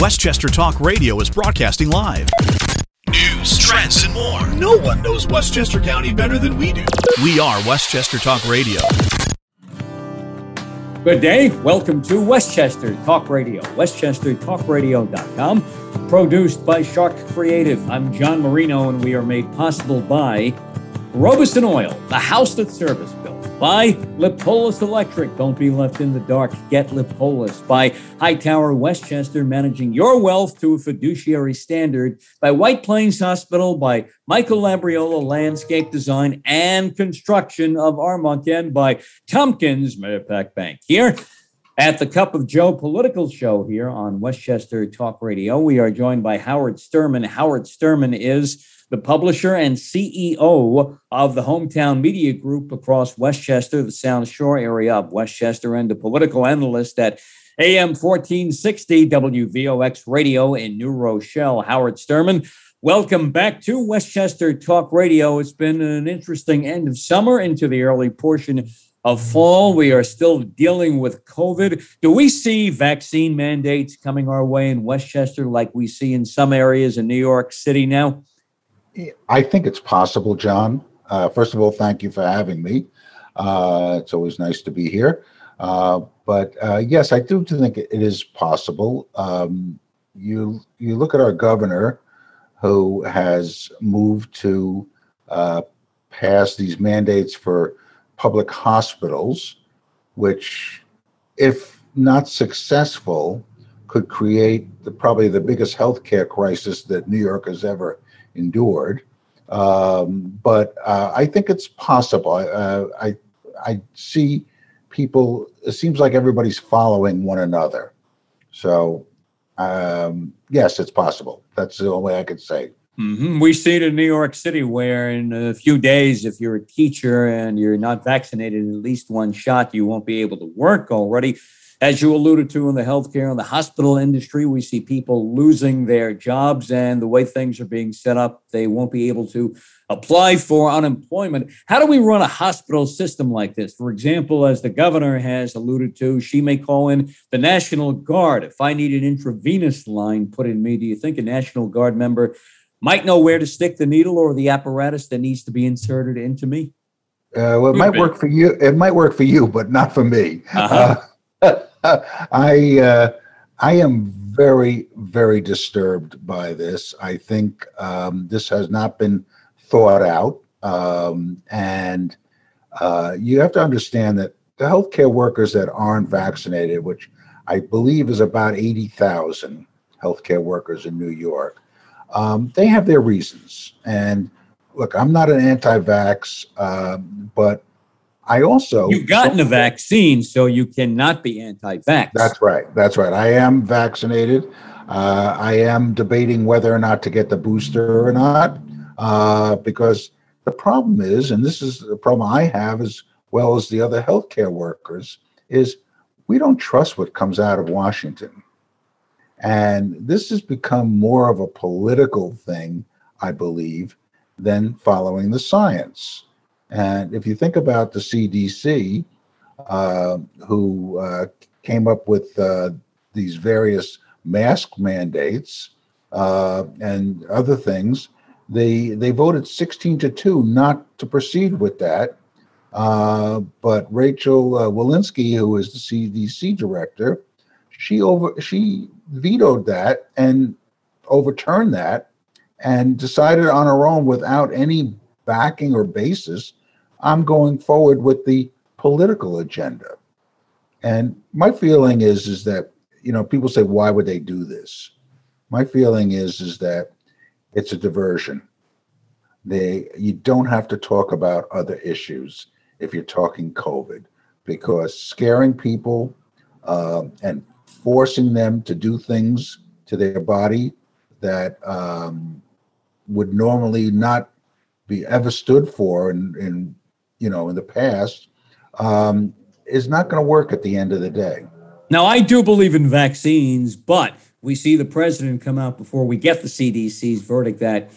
Westchester Talk Radio is broadcasting live. News, trends, and more. No one knows Westchester County better than we do. We are Westchester Talk Radio. Good day. Welcome to Westchester Talk Radio. WestchesterTalkRadio.com. Produced by Shark Creative. I'm John Marino, and we are made possible by Robison Oil, the house that service built. By Lippolis Electric. Don't be left in the dark. Get Lippolis. By Hightower Westchester, managing your wealth to a fiduciary standard. By White Plains Hospital. By Michael Labriola Landscape Design and Construction of Armonk. And by Tompkins Mahopac Bank. Here at the Cup of Joe political show here on Westchester Talk Radio, we are joined by Howard Sturman. Howard Sturman is the publisher and CEO of the Hometown Media Group across Westchester, the Sound Shore area of Westchester, and a political analyst at AM 1460 WVOX Radio in New Rochelle. Howard Sturman, welcome back to Westchester Talk Radio. It's been an interesting end of summer into the early portion of fall. We are still dealing with COVID. Do we see vaccine mandates coming our way in Westchester like we see in some areas in New York City now? I think it's possible, John. Uh, first of all, thank you for having me. Uh, it's always nice to be here. Uh, but uh, yes, I do think it is possible. Um, you you look at our governor, who has moved to uh, pass these mandates for public hospitals, which, if not successful, could create the, probably the biggest healthcare crisis that New York has ever endured. Um, but uh, I think it's possible. Uh, I I see people. It seems like everybody's following one another. So um, yes, it's possible. That's the only way I could say. Mm-hmm. We see it in New York City, where in a few days, if you're a teacher and you're not vaccinated at least one shot, you won't be able to work already. As you alluded to in the healthcare and the hospital industry, we see people losing their jobs, and the way things are being set up, they won't be able to apply for unemployment. How do we run a hospital system like this? For example, as the governor has alluded to, she may call in the National Guard. If I need an intravenous line put in me, do you think a National Guard member might know where to stick the needle or the apparatus that needs to be inserted into me? Uh, well, it might work for you. It might work for you, but not for me. Uh-huh. I uh, I am very very disturbed by this. I think um, this has not been thought out, um, and uh, you have to understand that the healthcare workers that aren't vaccinated, which I believe is about eighty thousand healthcare workers in New York, um, they have their reasons. And look, I'm not an anti-vax, uh, but I also you've gotten a vaccine, so you cannot be anti-vax. That's right. That's right. I am vaccinated. Uh, I am debating whether or not to get the booster or not, uh, because the problem is, and this is the problem I have as well as the other healthcare workers, is we don't trust what comes out of Washington, and this has become more of a political thing, I believe, than following the science. And if you think about the CDC, uh, who uh, came up with uh, these various mask mandates uh, and other things, they they voted 16 to two not to proceed with that. Uh, but Rachel uh, Walensky, who is the CDC director, she over she vetoed that and overturned that and decided on her own without any backing or basis I'm going forward with the political agenda. And my feeling is is that you know people say why would they do this? My feeling is is that it's a diversion. They you don't have to talk about other issues if you're talking COVID because scaring people uh, and forcing them to do things to their body that um, would normally not be ever stood for in, in you know in the past um, is not going to work at the end of the day. Now, I do believe in vaccines, but we see the president come out before we get the CDC's verdict that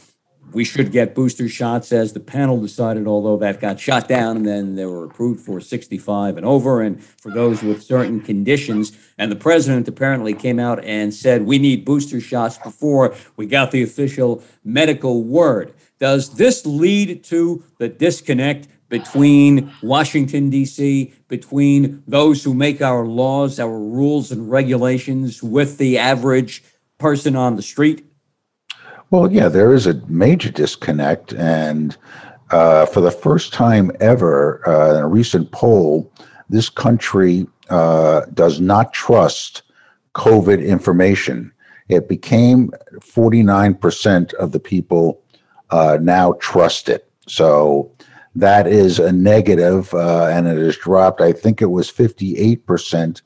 we should get booster shots as the panel decided, although that got shot down and then they were approved for 65 and over and for those with certain conditions. And the president apparently came out and said, we need booster shots before we got the official medical word. Does this lead to the disconnect between Washington, D.C., between those who make our laws, our rules and regulations with the average person on the street? Well, yeah, there is a major disconnect. And uh, for the first time ever, uh, in a recent poll, this country uh, does not trust COVID information. It became 49% of the people uh, now trust it. So that is a negative, uh, and it has dropped. I think it was 58%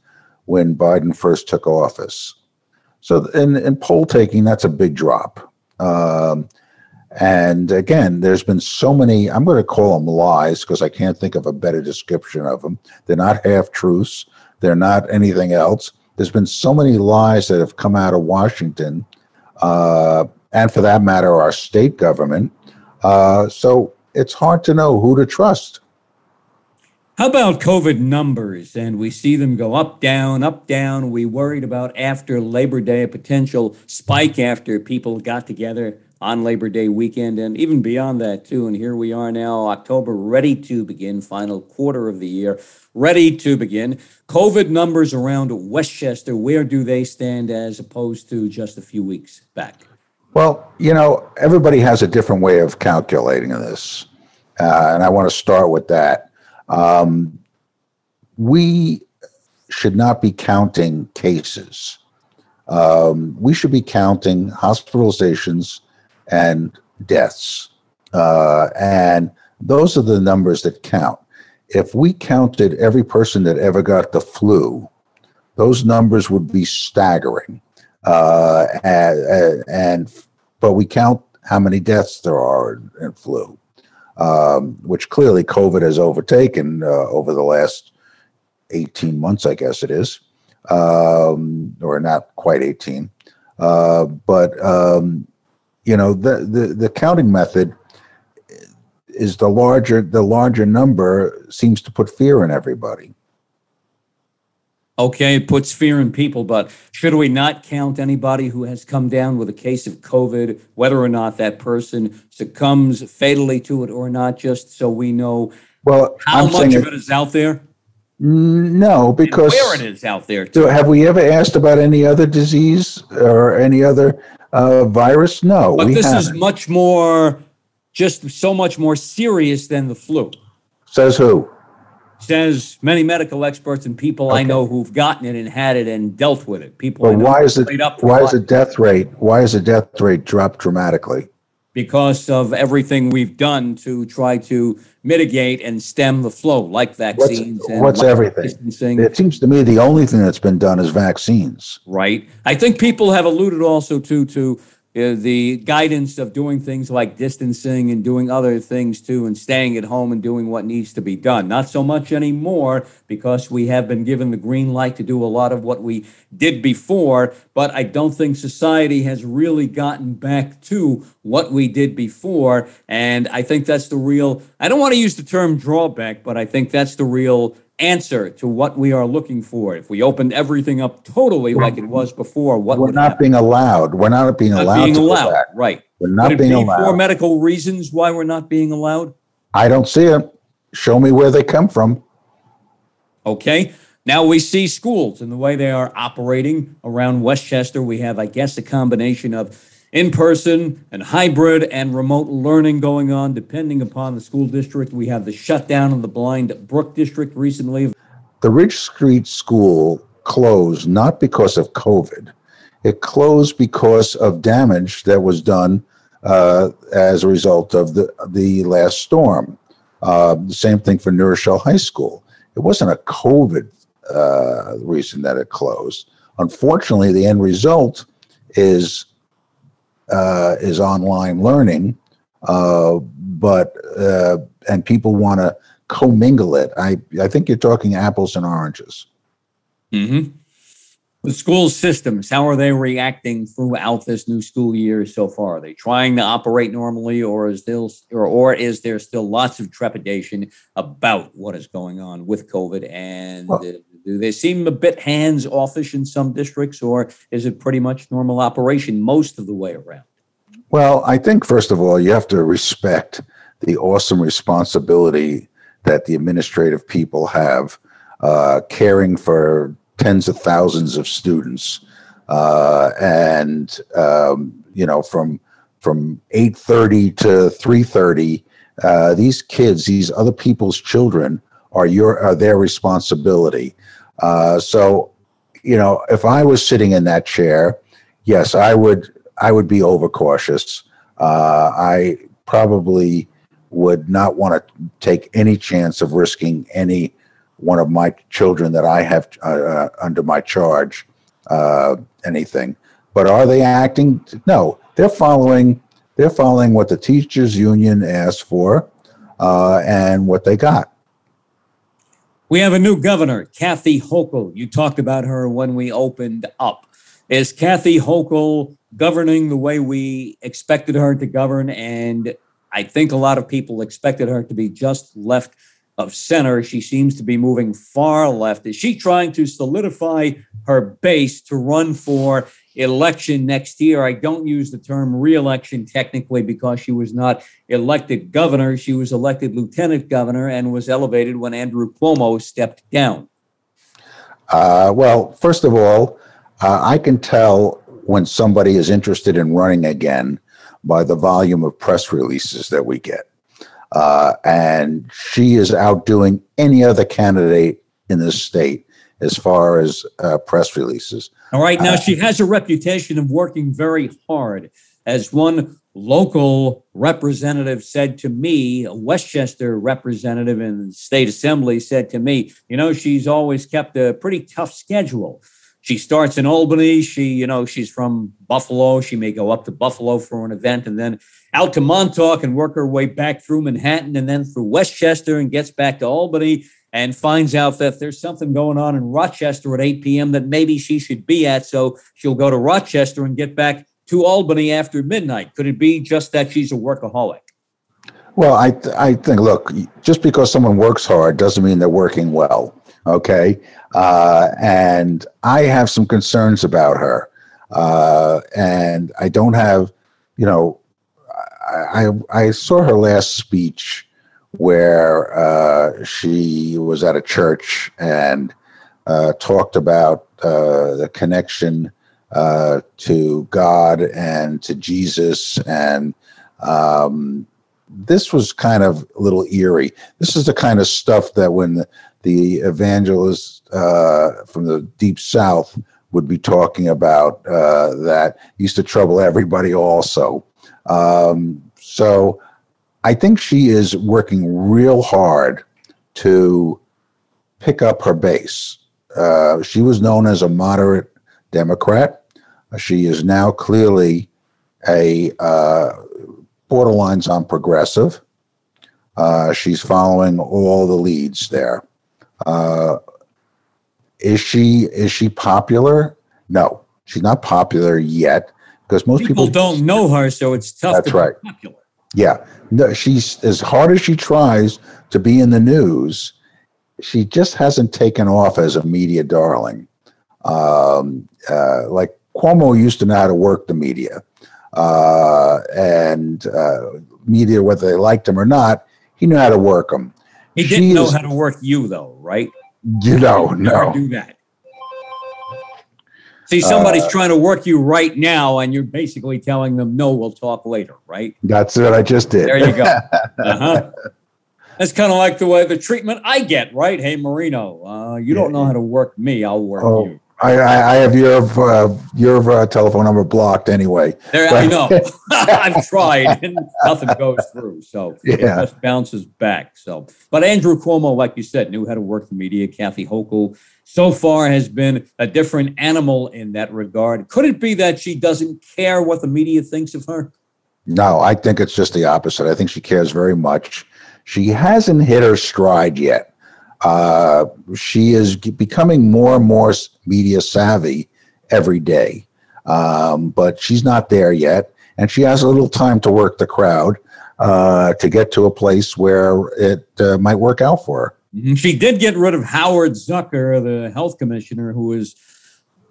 when Biden first took office. So in, in poll taking, that's a big drop. Um, and again, there's been so many, I'm going to call them lies because I can't think of a better description of them. They're not half truths, they're not anything else. There's been so many lies that have come out of Washington, uh, and for that matter, our state government. Uh, so it's hard to know who to trust. How about COVID numbers? And we see them go up, down, up, down. We worried about after Labor Day a potential spike after people got together on Labor Day weekend and even beyond that, too. And here we are now, October, ready to begin, final quarter of the year, ready to begin. COVID numbers around Westchester, where do they stand as opposed to just a few weeks back? Well, you know, everybody has a different way of calculating this. Uh, and I want to start with that. Um, we should not be counting cases. Um, we should be counting hospitalizations and deaths. Uh, and those are the numbers that count. If we counted every person that ever got the flu, those numbers would be staggering. Uh, and, and, but we count how many deaths there are in, in flu um, which clearly COVID has overtaken uh, over the last 18 months, I guess it is, um, or not quite 18. Uh, but, um, you know, the, the, the counting method is the larger the larger number seems to put fear in everybody. Okay, it puts fear in people, but should we not count anybody who has come down with a case of COVID, whether or not that person succumbs fatally to it or not, just so we know well, how I'm much of it is out there? No, because where it is out there. Too. Have we ever asked about any other disease or any other uh, virus? No, but this haven't. is much more, just so much more serious than the flu. Says who? Says many medical experts and people okay. I know who've gotten it and had it and dealt with it. People. But why is it? Why is the death rate? Why is the death rate dropped dramatically? Because of everything we've done to try to mitigate and stem the flow, like vaccines. What's, what's everything? Distancing. It seems to me the only thing that's been done is vaccines. Right. I think people have alluded also to to Uh, the guidance of doing things like distancing and doing other things too, and staying at home and doing what needs to be done. Not so much anymore because we have been given the green light to do a lot of what we did before, but I don't think society has really gotten back to what we did before. And I think that's the real, I don't want to use the term drawback, but I think that's the real answer to what we are looking for. If we opened everything up totally like it was before, what we're would not happen? being allowed. We're not being Not allowed. being allowed, right. We're not Would being be allowed. for medical reasons why we're not being allowed? I don't see it. Show me where they come from. Okay. Now we see schools and the way they are operating around Westchester. We have, I guess, a combination of in person and hybrid and remote learning going on, depending upon the school district. We have the shutdown of the Blind Brook District recently. The Ridge Street School closed not because of COVID. It closed because of damage that was done uh, as a result of the the last storm. Uh, the same thing for New Rochelle High School. It wasn't a COVID uh, reason that it closed. Unfortunately, the end result is uh, is online learning, uh, but uh, and people want to commingle it. I I think you're talking apples and oranges. hmm The school systems, how are they reacting throughout this new school year so far? Are they trying to operate normally, or is there, or, or is there still lots of trepidation about what is going on with COVID? And well, do they seem a bit hands offish in some districts, or is it pretty much normal operation most of the way around? Well, I think first of all, you have to respect the awesome responsibility that the administrative people have uh, caring for tens of thousands of students, uh, and um, you know from from eight thirty to three thirty. Uh, these kids, these other people's children, are your are their responsibility. Uh, so, you know, if I was sitting in that chair, yes, I would I would be overcautious. Uh, I probably would not want to take any chance of risking any one of my children that I have uh, uh, under my charge uh, anything. But are they acting? No, they're following. They're following what the teachers union asked for and what they got. We have a new governor, Kathy Hochul. You talked about her when we opened up. Is Kathy Hochul governing the way we expected her to govern? And I think a lot of people expected her to be just left of center. She seems to be moving far left. Is she trying to solidify her base to run for election next year? I don't use the term reelection technically because she was not elected governor. She was elected lieutenant governor and was elevated when Andrew Cuomo stepped down. Uh, well, first of all, uh, I can tell when somebody is interested in running again by the volume of press releases that we get. Uh, and she is outdoing any other candidate in this state as far as uh, press releases. All right. Now, uh, she has a reputation of working very hard. As one local representative said to me, a Westchester representative in the state assembly said to me, you know, she's always kept a pretty tough schedule. She starts in Albany. She, you know, she's from Buffalo. She may go up to Buffalo for an event and then out to Montauk and work her way back through Manhattan and then through Westchester and gets back to Albany and finds out that there's something going on in Rochester at 8 p.m. that maybe she should be at. So she'll go to Rochester and get back to Albany after midnight. Could it be just that she's a workaholic? Well, I, th- I think, look, just because someone works hard doesn't mean they're working well. Okay. Uh, and I have some concerns about her. Uh, and I don't have, you know, I, I saw her last speech where uh, she was at a church and uh, talked about uh, the connection uh, to God and to Jesus. And um, this was kind of a little eerie. This is the kind of stuff that when the, the evangelists uh, from the deep south would be talking about uh, that used to trouble everybody also. Um, so I think she is working real hard to pick up her base. Uh, she was known as a moderate Democrat. She is now clearly a uh, borderlines on progressive. Uh, she's following all the leads there. Uh, is she is she popular? No, she's not popular yet because most people, people don't know her, so it's tough. That's right. popular. Yeah, no, she's as hard as she tries to be in the news. She just hasn't taken off as a media darling. Um, uh, like Cuomo used to know how to work the media, uh, and uh, media, whether they liked him or not, he knew how to work them. He didn't she know is, how to work you, though, right? You know, no. Do that. See, somebody's uh, trying to work you right now, and you're basically telling them, "No, we'll talk later." Right? That's what I just did. There you go. Uh-huh. That's kind of like the way the treatment I get, right? Hey, Marino, uh, you don't know how to work me. I'll work oh, you. I, I have your uh, your uh, telephone number blocked anyway. There, I know. I've tried, and nothing goes through. So yeah. it just bounces back. So, but Andrew Cuomo, like you said, knew how to work the media. Kathy Hochul so far has been a different animal in that regard. Could it be that she doesn't care what the media thinks of her? No, I think it's just the opposite. I think she cares very much. She hasn't hit her stride yet. Uh, she is becoming more and more media savvy every day. Um, but she's not there yet, and she has a little time to work the crowd uh, to get to a place where it uh, might work out for her. She did get rid of Howard Zucker, the health commissioner, who was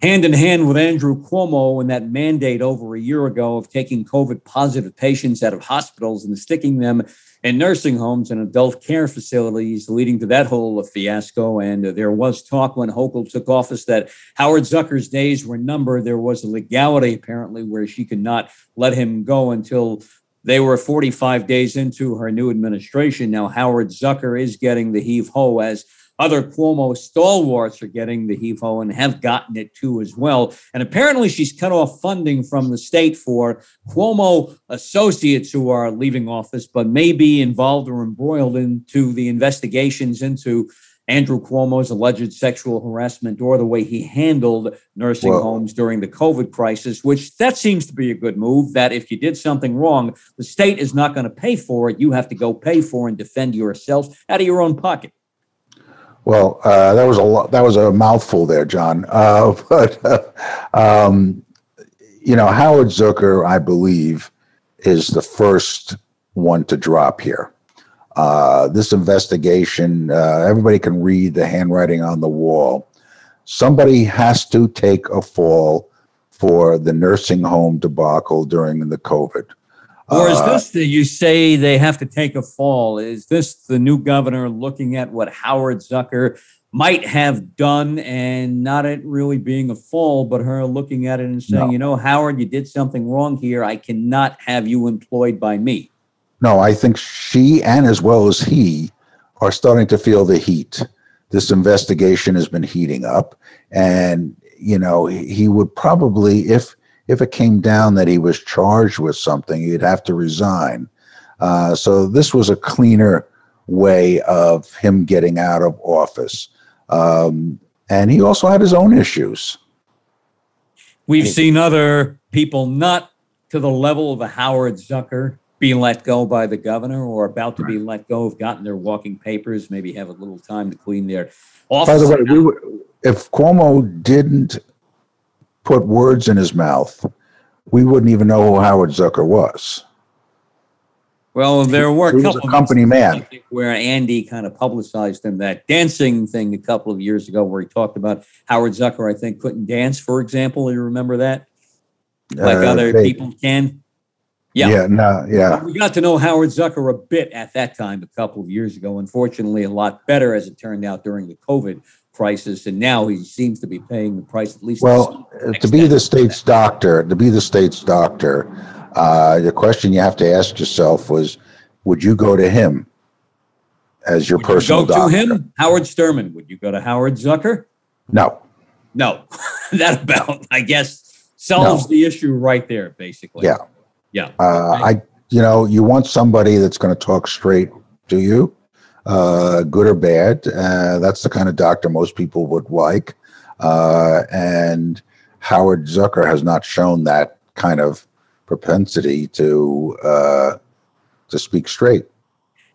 hand in hand with Andrew Cuomo in that mandate over a year ago of taking COVID positive patients out of hospitals and sticking them in nursing homes and adult care facilities, leading to that whole fiasco. And there was talk when Hochul took office that Howard Zucker's days were numbered. There was a legality apparently where she could not let him go until they were 45 days into her new administration. Now, Howard Zucker is getting the heave ho as other Cuomo stalwarts are getting the heave ho and have gotten it too as well. And apparently, she's cut off funding from the state for Cuomo associates who are leaving office, but may be involved or embroiled into the investigations into Andrew Cuomo's alleged sexual harassment or the way he handled nursing Whoa. homes during the COVID crisis, which that seems to be a good move. That if you did something wrong, the state is not going to pay for it. You have to go pay for and defend yourself out of your own pocket. Well, uh, that was a lot, that was a mouthful there, John. Uh, but uh, um, you know, Howard Zucker, I believe, is the first one to drop here. Uh, this investigation, uh, everybody can read the handwriting on the wall. Somebody has to take a fall for the nursing home debacle during the COVID. Or is uh, this the, you say they have to take a fall? Is this the new governor looking at what Howard Zucker might have done and not it really being a fall, but her looking at it and saying, no. you know, Howard, you did something wrong here. I cannot have you employed by me. No, I think she and as well as he are starting to feel the heat. This investigation has been heating up, and you know he would probably, if if it came down that he was charged with something, he'd have to resign. Uh, so this was a cleaner way of him getting out of office, um, and he also had his own issues. We've seen other people not to the level of a Howard Zucker being let go by the governor or about to be let go have gotten their walking papers, maybe have a little time to clean their office. By the way, we if Cuomo didn't put words in his mouth, we wouldn't even know who Howard Zucker was. Well, there were a couple a company man where Andy kind of publicized him that dancing thing a couple of years ago, where he talked about Howard Zucker. I think couldn't dance, for example. You remember that, like uh, other they, people can. Yeah. Yeah. No, yeah. We got to know Howard Zucker a bit at that time, a couple of years ago. Unfortunately, a lot better as it turned out during the COVID crisis. And now he seems to be paying the price at least. Well, to be the state's doctor, to be the state's doctor, uh, the question you have to ask yourself was would you go to him as your would personal you go doctor? to him? Howard Sturman. Would you go to Howard Zucker? No. No. that about, I guess, solves no. the issue right there, basically. Yeah. Yeah. Uh, I, you know, you want somebody that's going to talk straight do you, uh, good or bad. Uh, that's the kind of doctor most people would like. Uh, and Howard Zucker has not shown that kind of propensity to uh, to speak straight.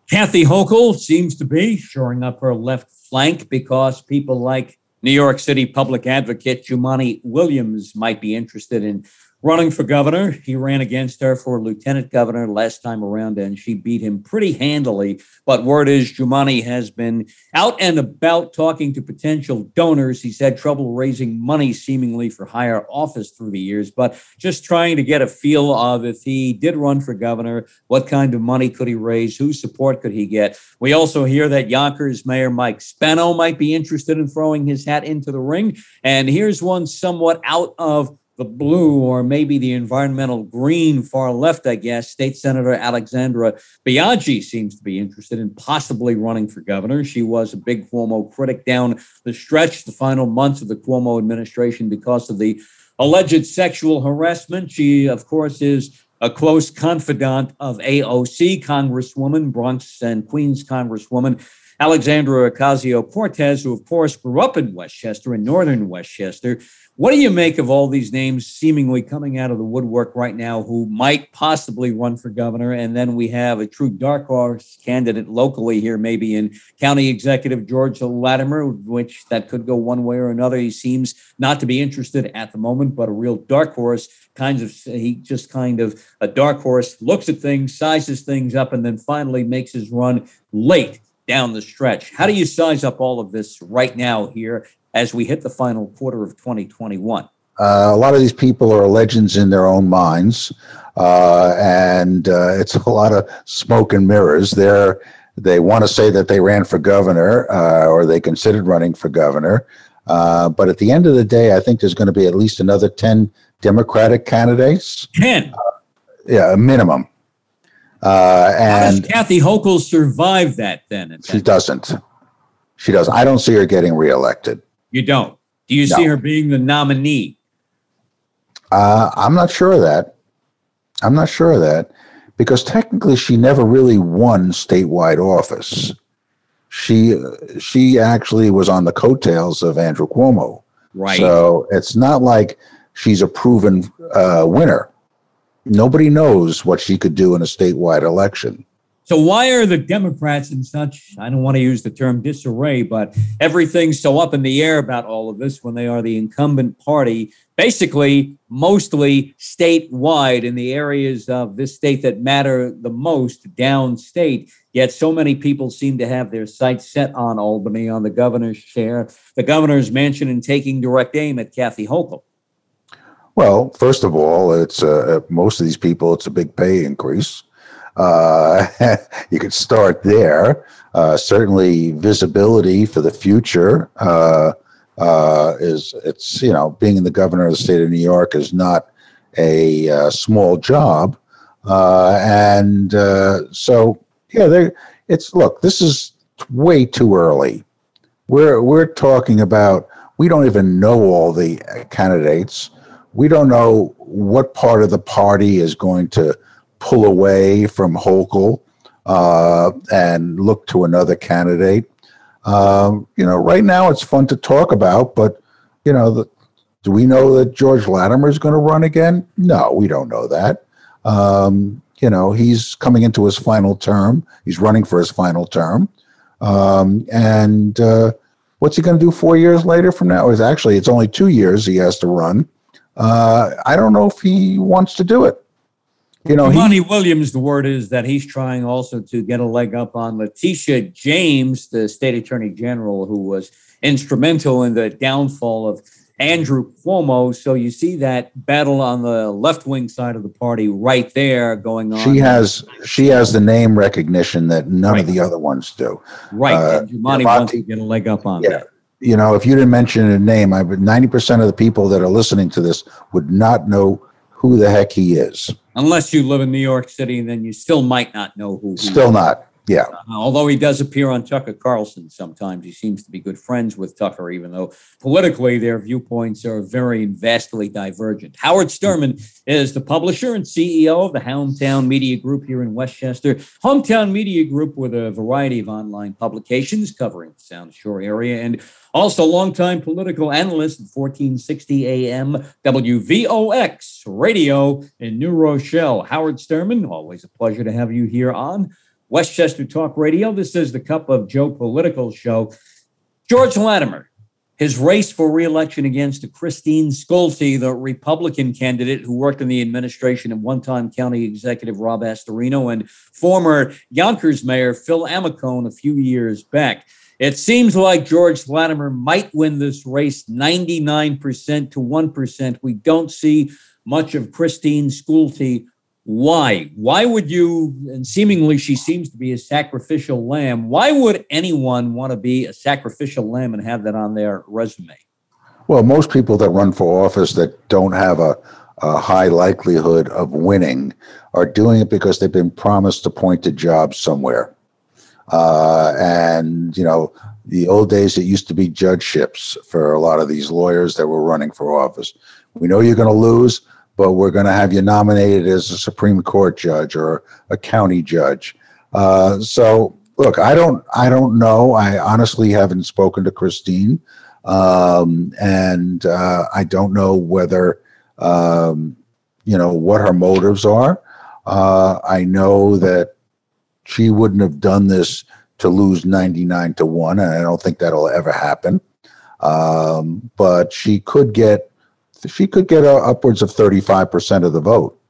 Kathy Hochul seems to be shoring up her left flank because people like New York City public advocate Jumaane Williams might be interested in running for governor. He ran against her for lieutenant governor last time around, and she beat him pretty handily. But word is Jumaane has been out and about talking to potential donors. He's had trouble raising money seemingly for higher office through the years, but just trying to get a feel of if he did run for governor, what kind of money could he raise? Whose support could he get? We also hear that Yonkers Mayor Mike Spano might be interested in throwing his hat into the ring. And here's one somewhat out of the blue or maybe the environmental green far left, I guess, State Senator Alexandra Biaggi seems to be interested in possibly running for governor. She was a big Cuomo critic down the stretch, the final months of the Cuomo administration because of the alleged sexual harassment. She, of course, is a close confidant of AOC Congresswoman, Bronx and Queens Congresswoman Alexandra Ocasio Cortez, who, of course, grew up in Westchester, in northern Westchester, What do you make of all these names seemingly coming out of the woodwork right now who might possibly run for governor? And then we have a true dark horse candidate locally here, maybe in County Executive George Latimer, which that could go one way or another. He seems not to be interested at the moment, but a real dark horse kinds of he just kind of a dark horse looks at things, sizes things up, and then finally makes his run late down the stretch. How do you size up all of this right now here as we hit the final quarter of 2021? Uh, a lot of these people are legends in their own minds, uh, and uh, it's a lot of smoke and mirrors. They're, they want to say that they ran for governor uh, or they considered running for governor. Uh, but at the end of the day, I think there's going to be at least another 10 Democratic candidates. 10? yeah, a minimum. Uh, and How does Kathy Hochul survive that then? She doesn't. She doesn't. I don't see her getting reelected. You don't. Do you no. see her being the nominee? Uh, I'm not sure of that. I'm not sure of that because technically she never really won statewide office. She she actually was on the coattails of Andrew Cuomo. Right. So it's not like she's a proven uh, winner. Nobody knows what she could do in a statewide election. So why are the Democrats in such, I don't want to use the term disarray, but everything's so up in the air about all of this when they are the incumbent party, basically mostly statewide in the areas of this state that matter the most downstate. Yet so many people seem to have their sights set on Albany, on the governor's chair, the governor's mansion, and taking direct aim at Kathy Hochul. Well, first of all, it's uh, most of these people, it's a big pay increase. Uh, you could start there. Uh, certainly, visibility for the future uh, uh, is it's you know being the governor of the state of New York is not a uh, small job, and so yeah, there it's look. This is way too early. We're we're talking about we don't even know all the candidates. We don't know what part of the party is going to pull away from Hochul uh, and look to another candidate. Um, you know, right now it's fun to talk about, but you know, the, do we know that George Latimer is going to run again? No, we don't know that. Um, you know, he's coming into his final term. He's running for his final term, um, and uh, what's he going to do four years later from now? Is actually it's only two years he has to run. Uh, I don't know if he wants to do it. You know, Jumaane Williams, the word is that he's trying also to get a leg up on Letitia James, the state attorney general, who was instrumental in the downfall of Andrew Cuomo. So you see that battle on the left wing side of the party right there going on. She has she has the name recognition that none right. of the other ones do. Right. Uh, wants to get a leg up on yeah. that. You know, if you didn't mention a name, I would ninety percent of the people that are listening to this would not know who the heck he is. Unless you live in New York City, then you still might not know who. Still not. Yeah. Uh, although he does appear on Tucker Carlson sometimes, he seems to be good friends with Tucker, even though politically their viewpoints are very vastly divergent. Howard Sturman is the publisher and CEO of the Hometown Media Group here in Westchester. Hometown Media Group with a variety of online publications covering the Sound Shore area and also, longtime political analyst at 1460 AM WVOX radio in New Rochelle. Howard Sturman, always a pleasure to have you here on Westchester Talk Radio. This is the Cup of Joe political show. George Latimer, his race for reelection against Christine Sculti, the Republican candidate who worked in the administration of one time County Executive Rob Astorino and former Yonkers Mayor Phil Amicone a few years back. It seems like George Latimer might win this race 99% to 1%. We don't see much of Christine Sculti. Why? Why would you, and seemingly she seems to be a sacrificial lamb, why would anyone want to be a sacrificial lamb and have that on their resume? Well, most people that run for office that don't have a, a high likelihood of winning are doing it because they've been promised appointed jobs somewhere. Uh, and, you know, the old days, it used to be judgeships for a lot of these lawyers that were running for office. We know you're going to lose, but we're going to have you nominated as a Supreme Court judge or a county judge. Uh, so, look, I don't, I don't know. I honestly haven't spoken to Christine. Um, and uh, I don't know whether, um, you know, what her motives are. Uh, I know that she wouldn't have done this to lose 99 to 1, and I don't think that'll ever happen. Um, but she could get she could get uh, upwards of 35% of the vote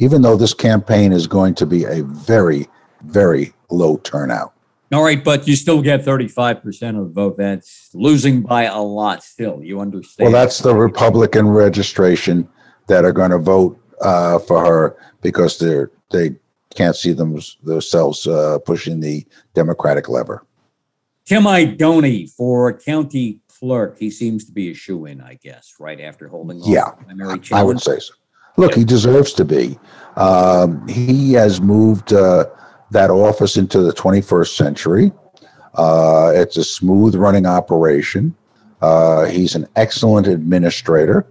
even though this campaign is going to be a very very low turnout. All right but you still get 35% of the vote. That's losing by a lot still. You understand. Well that's the republican registration that are going to vote uh, for her because they're they can't see them, themselves uh, pushing the democratic lever. Tim Idoni for county clerk. He seems to be a shoe in, I guess, right after holding yeah, primary. I would say so. Look, he deserves to be. Um, he has moved uh, that office into the 21st century. Uh, it's a smooth running operation. Uh, he's an excellent administrator.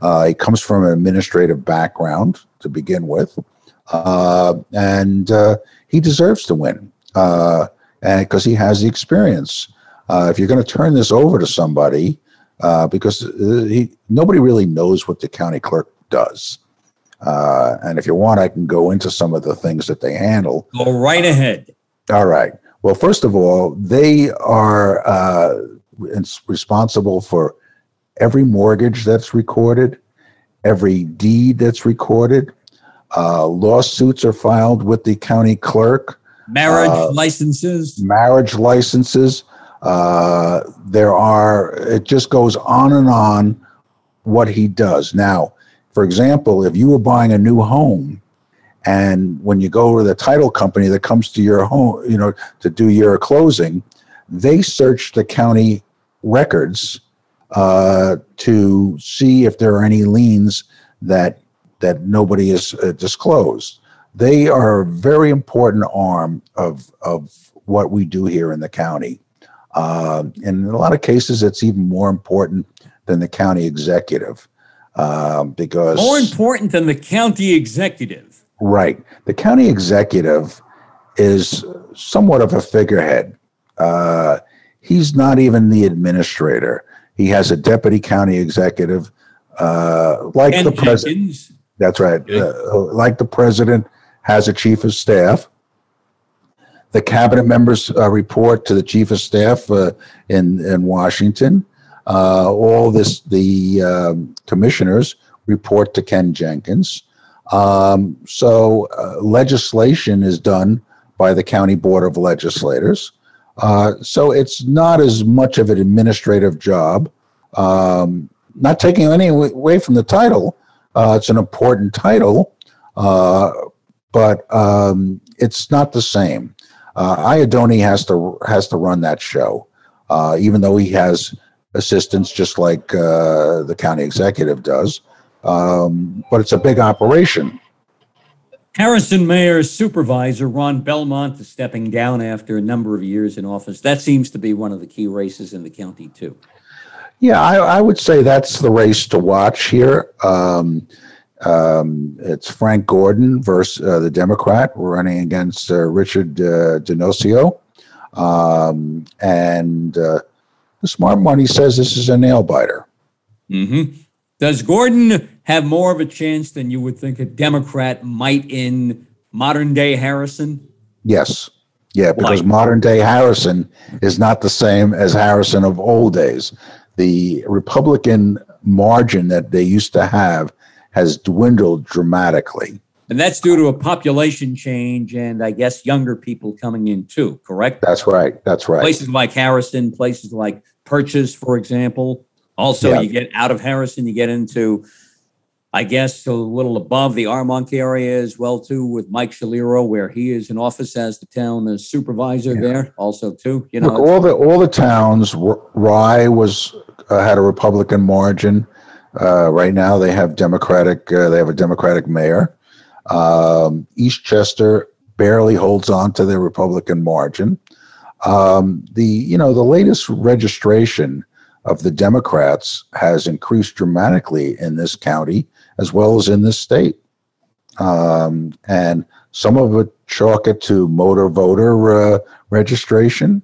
Uh, he comes from an administrative background to begin with, uh, and uh, he deserves to win because he has the experience. Uh, if you're going to turn this over to somebody, uh, because uh, he, nobody really knows what the county clerk does. Uh, and if you want, I can go into some of the things that they handle. Go right ahead. All right. Well, first of all, they are uh, responsible for every mortgage that's recorded, every deed that's recorded. Uh, lawsuits are filed with the county clerk marriage uh, licenses marriage licenses uh, there are it just goes on and on what he does now for example if you were buying a new home and when you go to the title company that comes to your home you know to do your closing they search the county records uh, to see if there are any liens that that nobody has uh, disclosed they are a very important arm of of what we do here in the county. Uh, and in a lot of cases, it's even more important than the county executive uh, because more important than the county executive. Right, the county executive is somewhat of a figurehead. Uh, he's not even the administrator. He has a deputy county executive, uh, like the president. That's right, uh, like the president has a chief of staff. The cabinet members uh, report to the chief of staff uh, in in Washington. Uh, all this, the um, commissioners report to Ken Jenkins. Um, so uh, legislation is done by the county board of legislators. Uh, so it's not as much of an administrative job. Um, not taking any away from the title. Uh, it's an important title, but um, it's not the same. Uh, Idoni has to has to run that show, uh, even though he has assistants just like uh, the county executive does. Um, but it's a big operation. Harrison Mayor's supervisor Ron Belmont is stepping down after a number of years in office. That seems to be one of the key races in the county too. Yeah, I, I would say that's the race to watch here. Um, um, it's Frank Gordon versus uh, the Democrat. Running against uh, Richard uh. Um, and uh, the smart money says this is a nail biter. Mm-hmm. Does Gordon have more of a chance than you would think a Democrat might in modern day Harrison? Yes. Yeah, because modern day Harrison is not the same as Harrison of old days. The Republican margin that they used to have has dwindled dramatically. And that's due to a population change and I guess younger people coming in too, correct? That's right. That's right. Places like Harrison, places like Purchase, for example. Also, yeah. you get out of Harrison, you get into, I guess, a little above the Armonk area as well, too, with Mike Schiliro, where he is in office as the town supervisor yeah. there, also too. You know, Look, all the all the towns. Rye was uh, had a Republican margin. Uh, right now, they have Democratic. Uh, they have a Democratic mayor. Um, Eastchester barely holds on to their Republican margin. Um, the you know the latest registration of the Democrats has increased dramatically in this county as well as in this state, um, and some of it chalk it to motor voter uh, registration.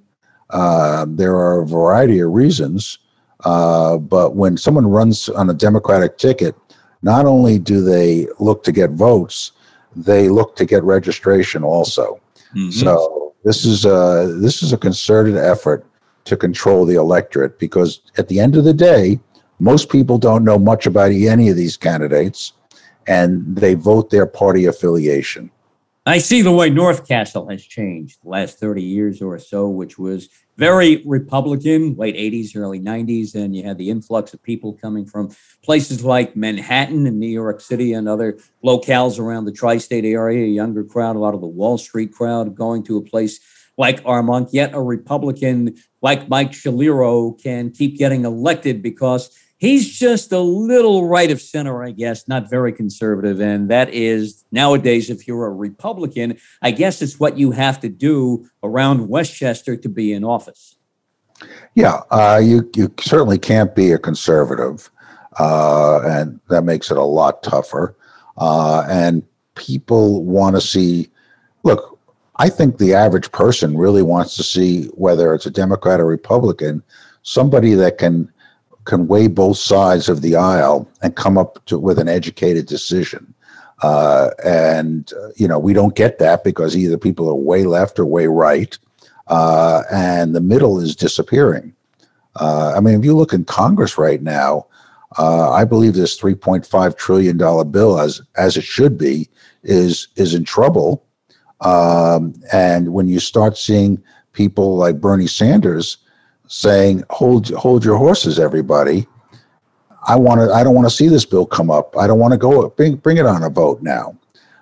Uh, there are a variety of reasons, uh, but when someone runs on a Democratic ticket, not only do they look to get votes, they look to get registration also. Mm-hmm. So this is a this is a concerted effort to control the electorate because at the end of the day, most people don't know much about any of these candidates, and they vote their party affiliation. I see the way North Castle has changed the last 30 years or so, which was very Republican, late 80s, early 90s. And you had the influx of people coming from places like Manhattan and New York City and other locales around the tri state area, a younger crowd, a lot of the Wall Street crowd going to a place like Armonk. Yet a Republican like Mike Schiliro can keep getting elected because he's just a little right of center, I guess, not very conservative. And that is nowadays, if you're a Republican, I guess it's what you have to do around Westchester to be in office. Yeah, uh, you you certainly can't be a conservative, uh, and that makes it a lot tougher. Uh, and people want to see. Look, I think the average person really wants to see whether it's a Democrat or Republican, somebody that can can weigh both sides of the aisle and come up to, with an educated decision. Uh, and uh, you know we don't get that because either people are way left or way right, uh, and the middle is disappearing. Uh, I mean, if you look in Congress right now, uh, I believe this 3.5 trillion dollar bill, as as it should be, is is in trouble. Um, and when you start seeing people like Bernie Sanders saying, "Hold, hold your horses, everybody." I want to. I don't want to see this bill come up. I don't want to go bring bring it on a vote now.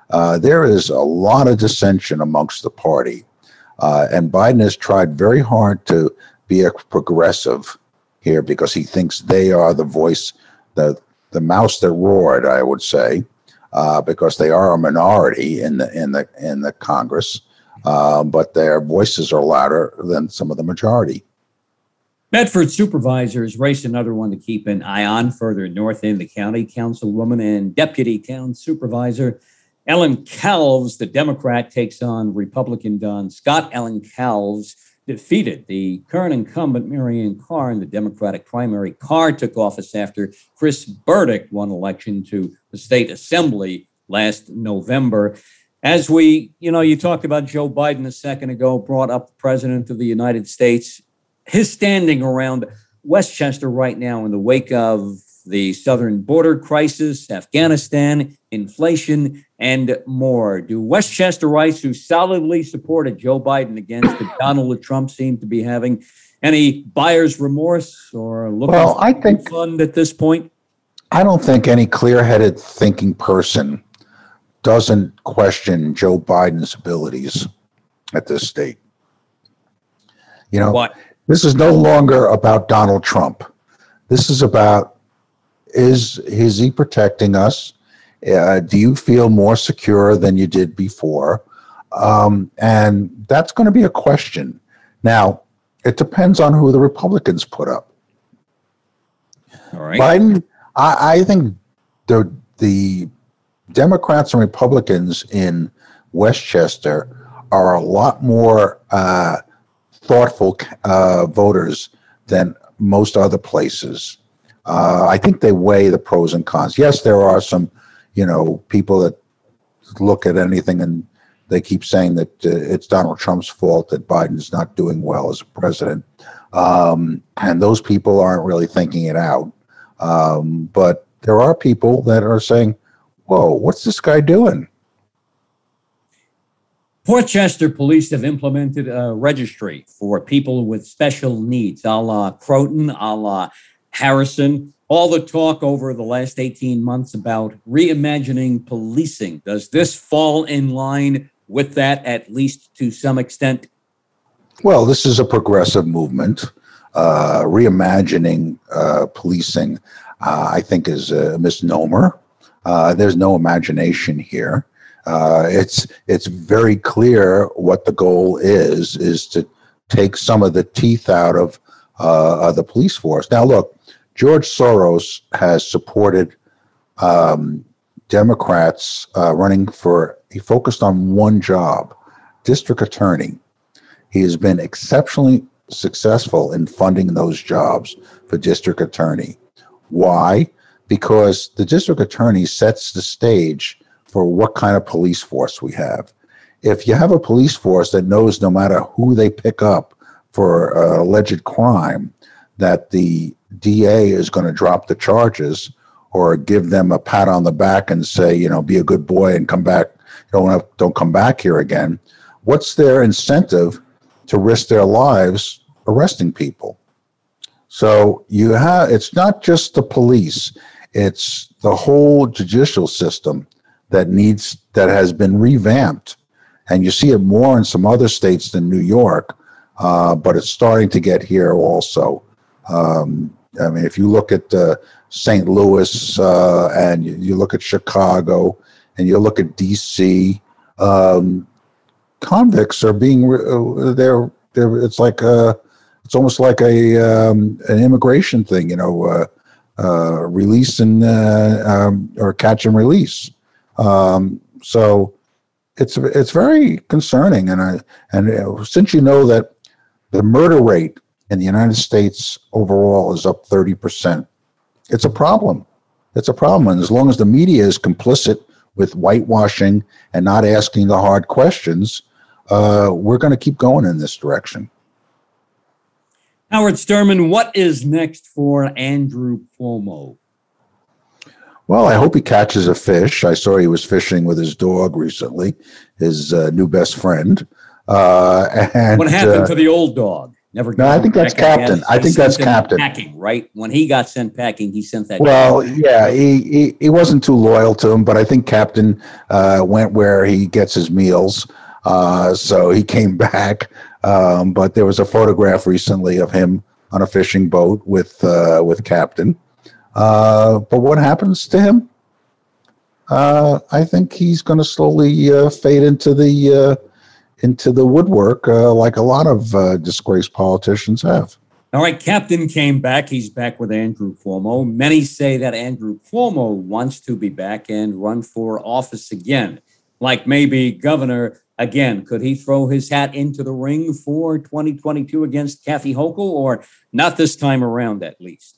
Uh, there is a lot of dissension amongst the party, uh, and Biden has tried very hard to be a progressive here because he thinks they are the voice, the the mouse that roared. I would say, uh, because they are a minority in the in the in the Congress, uh, but their voices are louder than some of the majority. Bedford supervisors race another one to keep an eye on further north in the county. Councilwoman and deputy town supervisor Ellen Calves, the Democrat, takes on Republican Don Scott. Ellen Calves defeated the current incumbent Marianne Carr in the Democratic primary. Carr took office after Chris Burdick won election to the state assembly last November. As we, you know, you talked about Joe Biden a second ago, brought up the president of the United States his standing around Westchester right now in the wake of the southern border crisis, Afghanistan, inflation, and more. Do Westchesterites who solidly supported Joe Biden against Donald Trump seem to be having any buyer's remorse or looking well, for I think, fund at this point? I don't think any clear-headed thinking person doesn't question Joe Biden's abilities at this state. You know, what? This is no longer about Donald Trump. This is about is is he protecting us? Uh, do you feel more secure than you did before? Um, and that's going to be a question. Now, it depends on who the Republicans put up. All right. Biden, I, I think the the Democrats and Republicans in Westchester are a lot more uh, thoughtful uh, voters than most other places. Uh, I think they weigh the pros and cons. Yes, there are some, you know, people that look at anything and they keep saying that uh, it's Donald Trump's fault that Biden's not doing well as a president. Um, and those people aren't really thinking it out. Um, but there are people that are saying, whoa, what's this guy doing? Port Chester police have implemented a registry for people with special needs, a la Croton, a la Harrison. All the talk over the last 18 months about reimagining policing. Does this fall in line with that, at least to some extent? Well, this is a progressive movement. Uh, reimagining uh, policing, uh, I think, is a misnomer. Uh, there's no imagination here. Uh, it's it's very clear what the goal is is to take some of the teeth out of, uh, the police force. Now, look, George Soros has supported um, Democrats uh, running for. He focused on one job, district attorney. He has been exceptionally successful in funding those jobs for district attorney. Why? Because the district attorney sets the stage for what kind of police force we have. If you have a police force that knows no matter who they pick up for uh, alleged crime, that the DA is going to drop the charges or give them a pat on the back and say, you know, be a good boy and come back, don't don't come back here again. What's their incentive to risk their lives arresting people? So you have it's not just the police, it's the whole judicial system that needs that has been revamped, and you see it more in some other states than New York, uh, but it's starting to get here also. Um, I mean, if you look at uh, St. Louis uh, and you, you, look at Chicago and you look at D.C., um, convicts are being uh, they're they're it's like a it's almost like a um, an immigration thing, you know, uh, uh, release and uh, um, or catch and release. Um, so it's it's very concerning, and I and since you know that the murder rate in the United States overall is up 30%. It's a problem. It's a problem. And as long as the media is complicit with whitewashing and not asking the hard questions, uh, we're going to keep going in this direction. Howard Sturman, what is next for Andrew Cuomo? Well, I hope he catches a fish. I saw he was fishing with his dog recently, his uh, new best friend. Uh, and what happened uh, to the old dog? Never. No, I think that's captain. I think that's captain. Packing, right? When he got sent packing, he sent that. Well, yeah, he, he, he wasn't too loyal to him, but I think captain uh, went where he gets his meals. Uh, so he came back. Um, but there was a photograph recently of him on a fishing boat with uh, with captain. Uh, but what happens to him? Uh, I think he's going to slowly uh, fade into the into the woodwork uh, like a lot of uh, disgraced politicians have. All right, Captain came back. He's back with Andrew Cuomo. Many say that Andrew Cuomo wants to be back and run for office again, like maybe governor again. Could he throw his hat into the ring for 2022 against Kathy Hochul, or not this time around at least?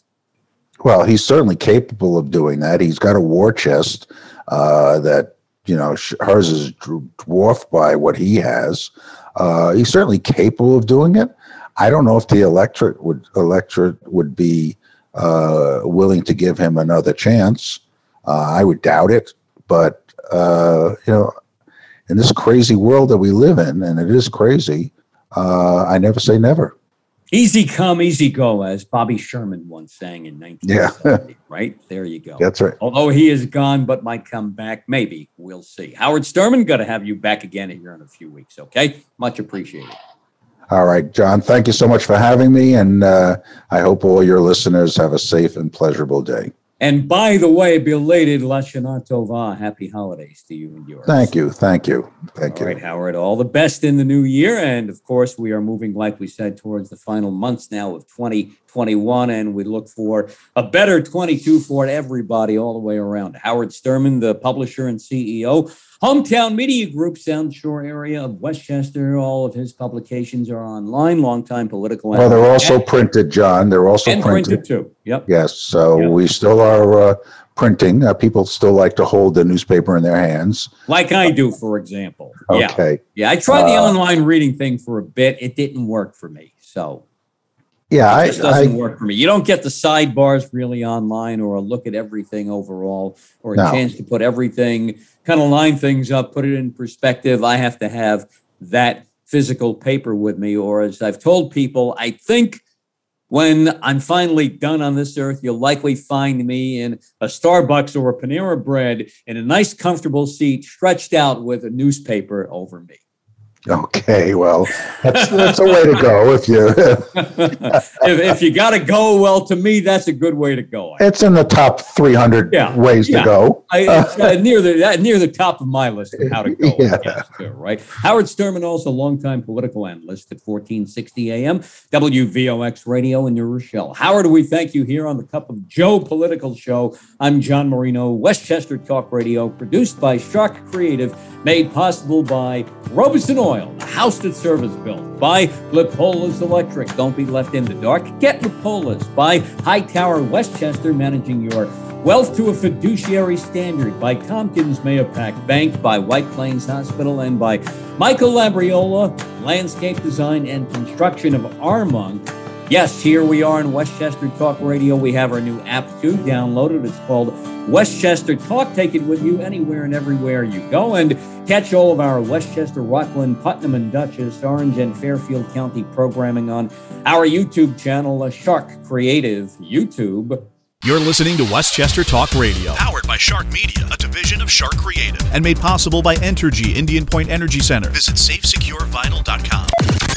Well, he's certainly capable of doing that. He's got a war chest uh, that you know, hers is dwarfed by what he has. Uh, he's certainly capable of doing it. I don't know if the electorate would electorate would be uh, willing to give him another chance. Uh, I would doubt it, but uh, you know, in this crazy world that we live in, and it is crazy, uh, I never say never. Easy come, easy go, as Bobby Sherman once sang in 1970. Yeah. right there, you go. That's right. Although he is gone, but might come back. Maybe we'll see. Howard Sturman, got to have you back again here in a few weeks. Okay, much appreciated. All right, John. Thank you so much for having me, and uh, I hope all your listeners have a safe and pleasurable day. And by the way, belated Lashana Tova. Happy holidays to you and yours. Thank you. Thank you. Thank All you. All right, Howard. All the best in the new year. And of course, we are moving, like we said, towards the final months now of 2021. And we look for a better 22 for everybody all the way around. Howard Sturman, the publisher and CEO Hometown Media Group, Sound Shore area of Westchester. All of his publications are online. Longtime political. Well, they're also and, printed, John. They're also and printed. printed too. Yep. Yes. So yep. we still are uh, printing. Uh, people still like to hold the newspaper in their hands, like I do, for example. Okay. Yeah. Yeah. I tried the uh, online reading thing for a bit. It didn't work for me. So yeah, it just I, doesn't I, work for me. You don't get the sidebars really online, or a look at everything overall, or a no. chance to put everything kind of line things up, put it in perspective. I have to have that physical paper with me, or as I've told people, I think when I'm finally done on this earth, you'll likely find me in a Starbucks or a Panera Bread in a nice, comfortable seat, stretched out with a newspaper over me. Okay, well, that's that's a way to go. If you if, if you got to go, well, to me, that's a good way to go. It's in the top three hundred yeah, ways yeah. to go. I, uh, near the near the top of my list of how to go. Yeah. Too, right. Howard Sturman, also longtime political analyst at fourteen sixty AM WVOX Radio in New Rochelle. Howard, we thank you here on the Cup of Joe Political Show. I'm John Marino, Westchester Talk Radio, produced by Shark Creative, made possible by Robison Oil, the house that service built. By Lippolis Electric. Don't be left in the dark. Get Lippolis. By Hightower Westchester, managing your wealth to a fiduciary standard. By Tompkins Mahopac Bank. By White Plains Hospital. And by Michael Labriola, landscape design and construction of Armonk. Yes, here we are in Westchester Talk Radio. We have our new app too. downloaded. It's called Westchester Talk. Take it with you anywhere and everywhere you go. And catch all of our Westchester, Rockland, Putnam, and Dutchess, Orange, and Fairfield County programming on our YouTube channel, Shark Creative YouTube. You're listening to Westchester Talk Radio, Powered by Shark Media, a division of Shark Creative. and made possible by Entergy Indian Point Energy Center. Visit safesecurevital.com.